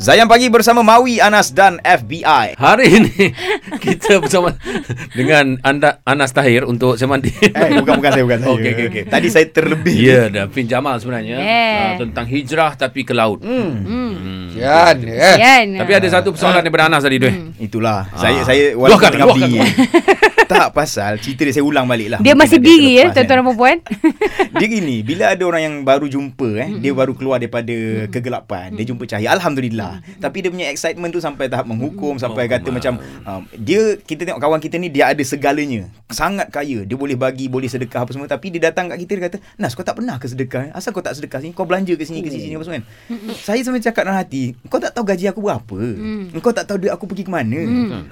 Zayan Pagi bersama Mawi, Anas dan FBI. Hari ini kita bersama dengan anda Anas Tahir untuk semandi. Eh, bukan bukan saya bukan saya. Okey, okey, okey. Tadi saya terlebih. Ya, dan Fin Jamal sebenarnya Yeah. uh, tentang hijrah tapi ke laut. Hmm. Kian eh. Kan? Tapi ada satu persoalan daripada Anas tadi tu. eh. Itulah. Ah. Saya saya Luahkan, tengah luahkan, berdiri. Tak pasal cerita dia saya ulang balik lah. Dia Mungkin masih diri ya, terlepas, tuan-tuan dan puan. Dia gini, bila ada orang yang baru jumpa eh, dia baru keluar daripada kegelapan, dia jumpa cahaya. Alhamdulillah. Tapi dia punya excitement tu sampai tahap menghukum, sampai kata macam um, dia kita tengok kawan kita ni dia ada segalanya. Sangat kaya. Dia boleh bagi, boleh sedekah apa semua tapi dia datang kat kita dia kata, "Nas, kau tak pernah ke sedekah? eh? Asal kau tak sedekah sini? Kau belanja ke sini ke sini apa semua kan?" Saya sampai cakap dalam hati, "Kau tak tahu gaji aku berapa? Kau tak tahu duit aku pergi ke mana?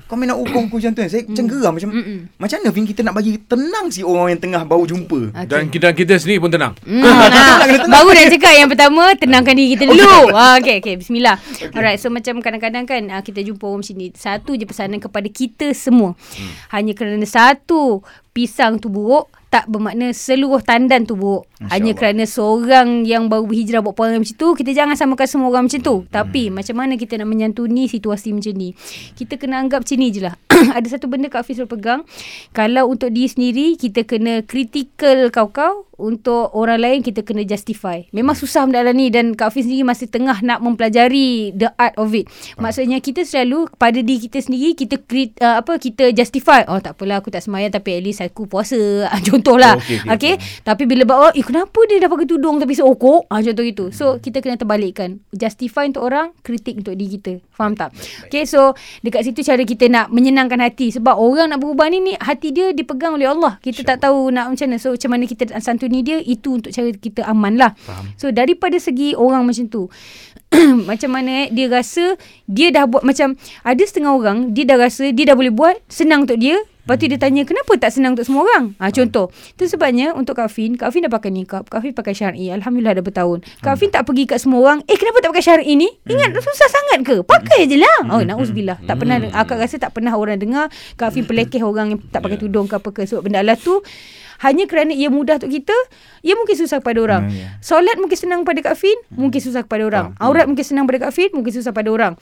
Kau main nak hukum aku macam tu kan?" Saya macam geram macam macam mana Vin kita nak bagi tenang si orang yang tengah baru jumpa. Okey. Dan kita, kita sendiri pun tenang. Hmm, nah, baru dah cakap yang pertama tenangkan diri kita dulu. Ah okey okey bismillah. Okay. Alright so macam kadang-kadang kan ah, kita jumpa orang macam ni satu je pesanan kepada kita semua. Hmm. Hanya kerana satu pisang tu buruk tak bermakna seluruh tandan tu buruk. Masya Hanya Allah. kerana seorang yang baru berhijrah buat perangai macam tu, kita jangan samakan semua orang macam tu. Tapi macam mana kita nak menyantuni situasi macam ni? Kita kena anggap macam ni je lah. Ada satu benda Kak Hafiz selalu pegang. Kalau untuk diri sendiri, kita kena critical kau-kau. Untuk orang lain, kita kena justify. Memang susah benda ni dan Kak Hafiz sendiri masih tengah nak mempelajari the art of it. Maksudnya kita selalu pada diri kita sendiri, kita crit, uh, apa kita justify. Oh tak apalah aku tak semayang tapi at least aku puasa. Ah, Contohlah. Oh, okey, Okay, okey, okay? Tapi bila orang, eh kenapa dia dah pakai tudung tapi seokok? Ah, contoh gitu. So, kita kena terbalikkan. Justify untuk orang, kritik untuk diri kita. Faham tak? Okay, so dekat situ cara kita nak menyenangkan hati. Sebab orang nak berubah ni, ni hati dia dipegang oleh Allah. Kita tak tahu nak macam mana. So, macam mana kita santuni dia, itu untuk cara kita aman lah. Faham. So, daripada segi orang macam tu, macam mana eh, dia rasa dia dah buat macam ada setengah orang dia dah rasa dia dah boleh buat senang untuk dia Lepas tu dia tanya kenapa tak senang untuk semua orang? Ha, contoh. Tu sebabnya untuk Kak Fin, Kak Fin dah pakai nikah. Kak Fin pakai syar'i. Alhamdulillah dah bertahun. Kak Fin tak pergi kat semua orang. Eh kenapa tak pakai syar'i ni? Ingat susah sangat ke? Pakai je lah. Oh na'uzubillah. Tak pernah, akak rasa tak pernah orang dengar Kak Fin pelekeh orang yang tak pakai tudung ke apa ke. Sebab benda Allah tu hanya kerana ia mudah untuk kita, ia mungkin susah kepada orang. Hmm, ya. Solat mungkin senang pada Kak Fin, mungkin susah kepada orang. Aurat mungkin senang pada Kak Fin, mungkin susah pada orang.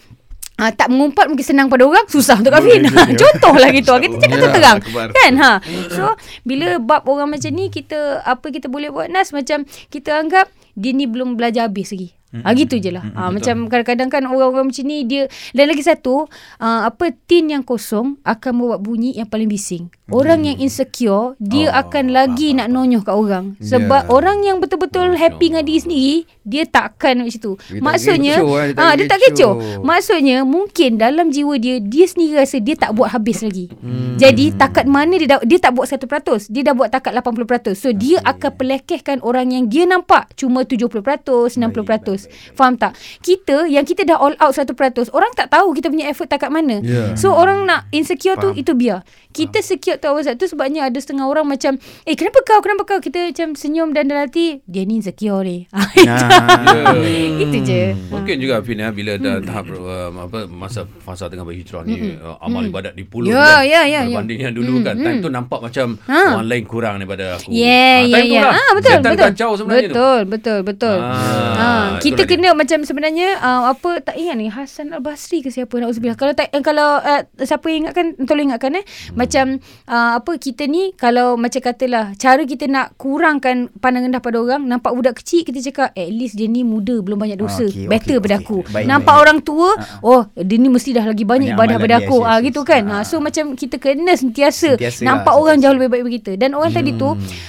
Ah, tak mengumpat mungkin senang pada orang susah untuk Kak Fin. Contohlah gitu. Kita cakap Ya, terang. akbar. Kan ha. So bila bab orang macam ni kita apa kita boleh buat Nas macam kita anggap dia ni belum belajar habis lagi. Ah gitu je lah. Ah macam kadang-kadang kan orang-orang macam ni dia dan lagi satu ah, apa tin yang kosong akan membuat bunyi yang paling bising. Orang yang insecure dia Oh, akan lagi nak nonyoh kat orang. Sebab Ya. orang yang betul-betul happy dengan diri sendiri dia takkan macam tu. Dia tak Maksudnya kecoh, dia tak ah dia tak kecoh. Maksudnya mungkin dalam jiwa dia dia sendiri rasa dia tak buat habis lagi. Hmm. Jadi takat mana dia dah, dia tak buat 100%, dia dah buat takat 80%. So dia akan pelekehkan orang yang dia nampak cuma 70%, 60%. Faham tak? Kita yang kita dah all out 100%, orang tak tahu kita punya effort takat mana. Ya. So orang nak insecure tu Faham. itu biar. Kita secure tu awal tu sebabnya ada setengah orang macam, "Eh kenapa kau? Kenapa kau?" Kita macam senyum dan dalam hati, dia ni insecure ni. Nah. Itu je. Mungkin juga Fin ya, bila dah tahap uh, apa masa fasa tengah berhijrah ni uh, amal ibadat di pulut Ya, kan. ya, ya, ya. Berbanding yang dulu kan. Time tu nampak macam Ha. orang lain kurang daripada aku. Yeah, Ah, yeah, time tu yeah. lah. Ah, betul, Setan betul. kacau sebenarnya tu. betul, betul, betul. Ah, Ah, kita itulah kena macam sebenarnya uh, apa tak ingat ni Hasan Al Basri ke siapa nak uzubillah. Kalau tak kalau uh, siapa yang ingatkan tolong ingatkan eh. Hmm. Macam uh, apa kita ni kalau macam katalah cara kita nak kurangkan pandang rendah pada orang, nampak budak kecil kita cakap at least dia ni muda belum banyak dosa. Okey, Better okey, pada okey. aku. Baik, nampak baik. orang tua, oh dia ni mesti dah lagi banyak, Banyak ibadah pada aku. yes, Ah yes, gitu yes. kan. Ah. Ah, so macam kita kena sentiasa, Sentiasa nampak lah, orang sentiasa. jauh lebih baik daripada kita. Dan orang tadi tu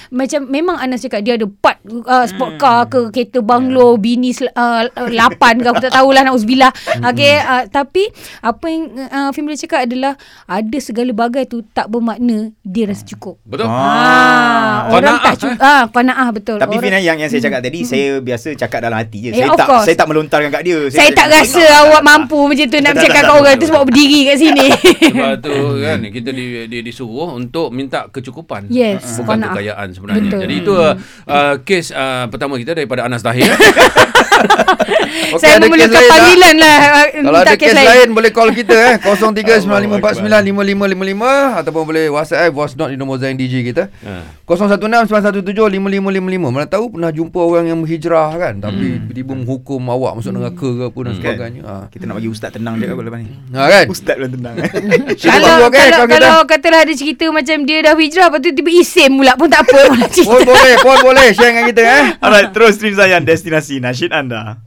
macam memang Anas cakap dia ada part uh, sport car ke kereta banglo bini sel- uh, lapan ke aku tak tahulah nauzubillah. Okey uh, tapi apa yang uh, Fim boleh cakap adalah ada segala bagai tu tak bermakna dia rasa cukup. Betul? Ah, orang Qanaah, tak cukup. Ah, qanaah betul. Tapi orang, Fin eh, yang yang saya cakap tadi saya biasa cakap dalam hati je. Eh, Saya tak course. saya tak melontarkan kat dia. saya tak rasa awak mampu macam tu nak Tak, tak, tak, kat tak, orang tak, tu tak. sebab berdiri kat sini. Sebab tu kan kita di, di, disuruh untuk minta kecukupan. Yes, Bukan qanaah. kekayaan sebenarnya. Betul. Jadi itu uh, uh, kes uh, pertama kita daripada Anas Tahir. Okey, Saya memerlukan lain panggilan lah. uh, Kalau ada kes lain boleh call kita eh 0395495555 ataupun boleh WhatsApp eh voice note di nombor Zain DJ kita. Ha. 0169175555. Mana tahu pernah jumpa orang yang berhijrah kan tapi tiba-tiba menghukum awak masuk neraka ke apa dan sebagainya. Ha. Kita nak bagi ustaz tenang je apa lepas ni. Ha kan? Ustaz belum tenang. Cerita kalau, kalau, kalau katalah ada cerita macam dia dah hijrah lepas tu tiba isim pula pun tak apa. Pun boleh, pun boleh share dengan kita eh. Alright, terus stream saya destinasi nasyid anda.